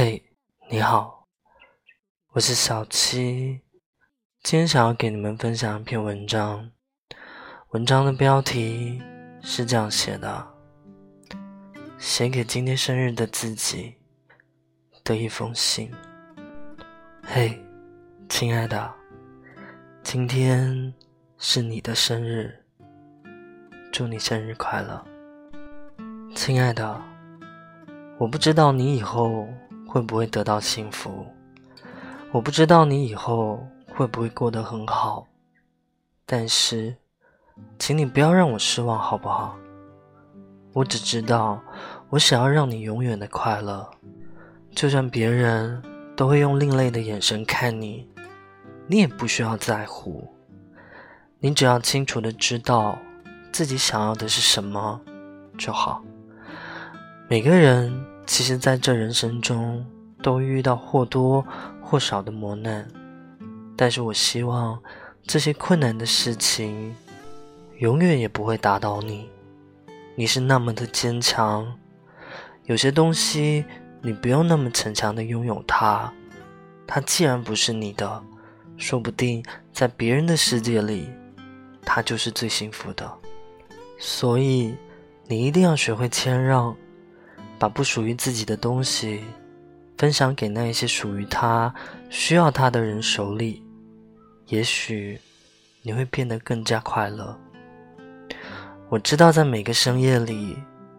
嘿，你好，我是小七。今天想要给你们分享一篇文章，文章的标题是这样写的：写给今天生日的自己的一封信。嘿，亲爱的，今天是你的生日，祝你生日快乐。亲爱的，我不知道你以后。会不会得到幸福？我不知道你以后会不会过得很好，但是，请你不要让我失望，好不好？我只知道，我想要让你永远的快乐，就算别人都会用另类的眼神看你，你也不需要在乎。你只要清楚的知道自己想要的是什么就好。每个人。其实，在这人生中，都遇到或多或少的磨难，但是我希望这些困难的事情，永远也不会打倒你。你是那么的坚强，有些东西你不用那么逞强的拥有它，它既然不是你的，说不定在别人的世界里，它就是最幸福的。所以，你一定要学会谦让。把不属于自己的东西分享给那一些属于他、需要他的人手里，也许你会变得更加快乐。我知道，在每个深夜里，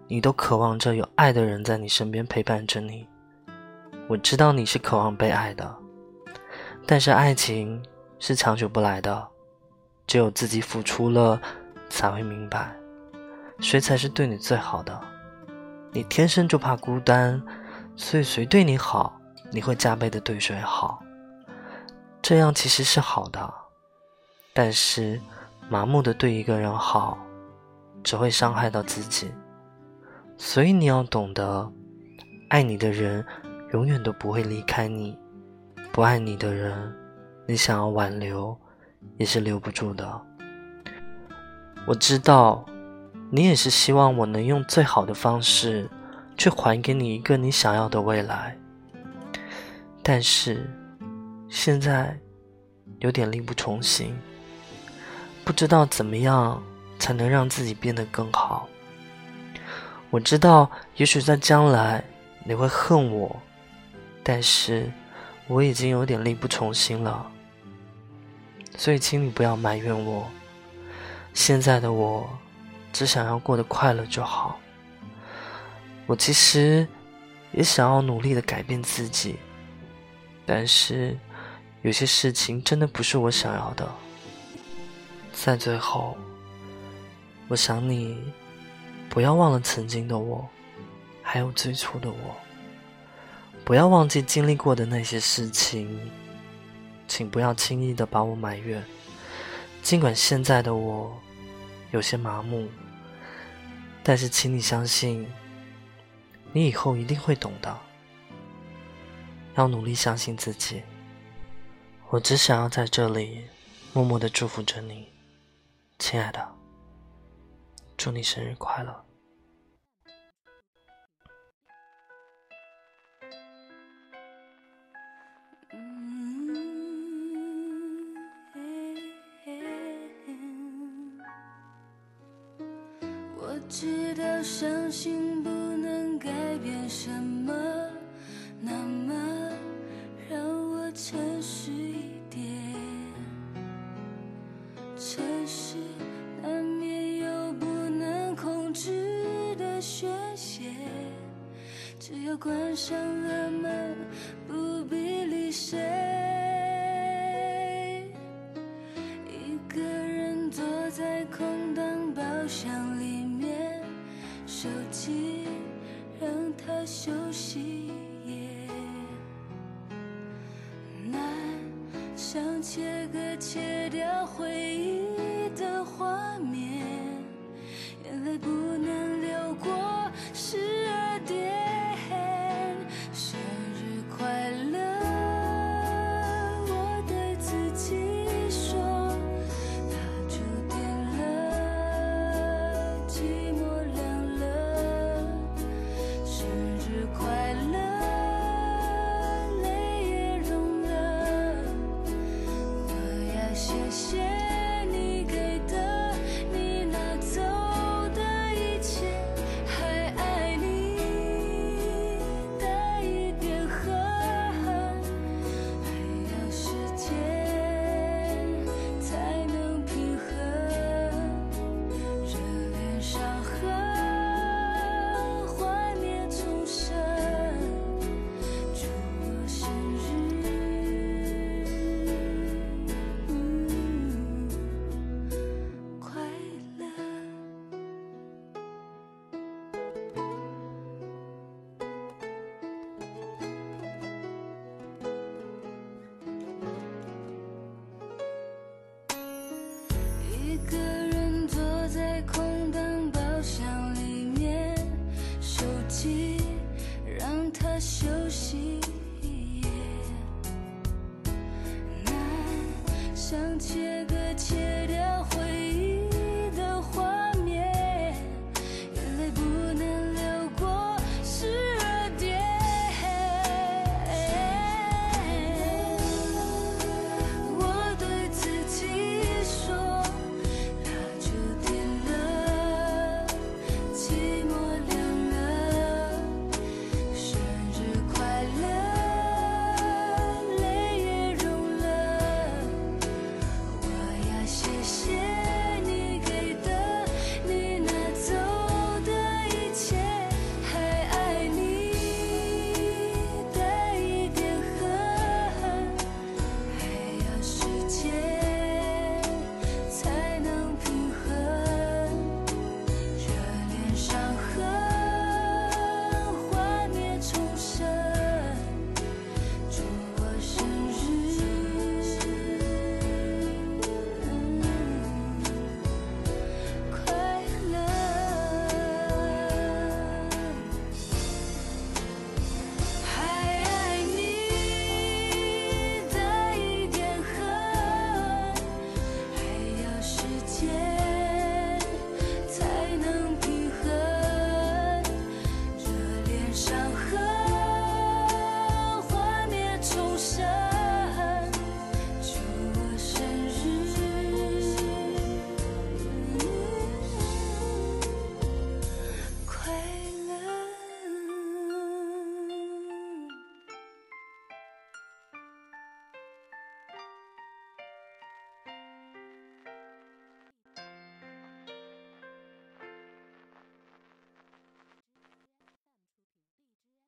你都渴望着有爱的人在你身边陪伴着你。我知道你是渴望被爱的，但是爱情是长久不来的，只有自己付出了，才会明白谁才是对你最好的。你天生就怕孤单，所以谁对你好，你会加倍的对谁好。这样其实是好的，但是麻木的对一个人好，只会伤害到自己。所以你要懂得，爱你的人永远都不会离开你，不爱你的人，你想要挽留，也是留不住的。我知道。你也是希望我能用最好的方式，去还给你一个你想要的未来。但是，现在有点力不从心，不知道怎么样才能让自己变得更好。我知道，也许在将来你会恨我，但是我已经有点力不从心了。所以，请你不要埋怨我。现在的我。只想要过得快乐就好。我其实也想要努力的改变自己，但是有些事情真的不是我想要的。在最后，我想你不要忘了曾经的我，还有最初的我。不要忘记经历过的那些事情，请不要轻易的把我埋怨。尽管现在的我。有些麻木，但是请你相信，你以后一定会懂的。要努力相信自己。我只想要在这里默默的祝福着你，亲爱的，祝你生日快乐。知道伤心不能改变什么，那么让我诚实一点。城市难免有不能控制的宣泄，只要关上了门，不必理谁。今夜，难想切割切掉回忆。他休息一夜。难想切割切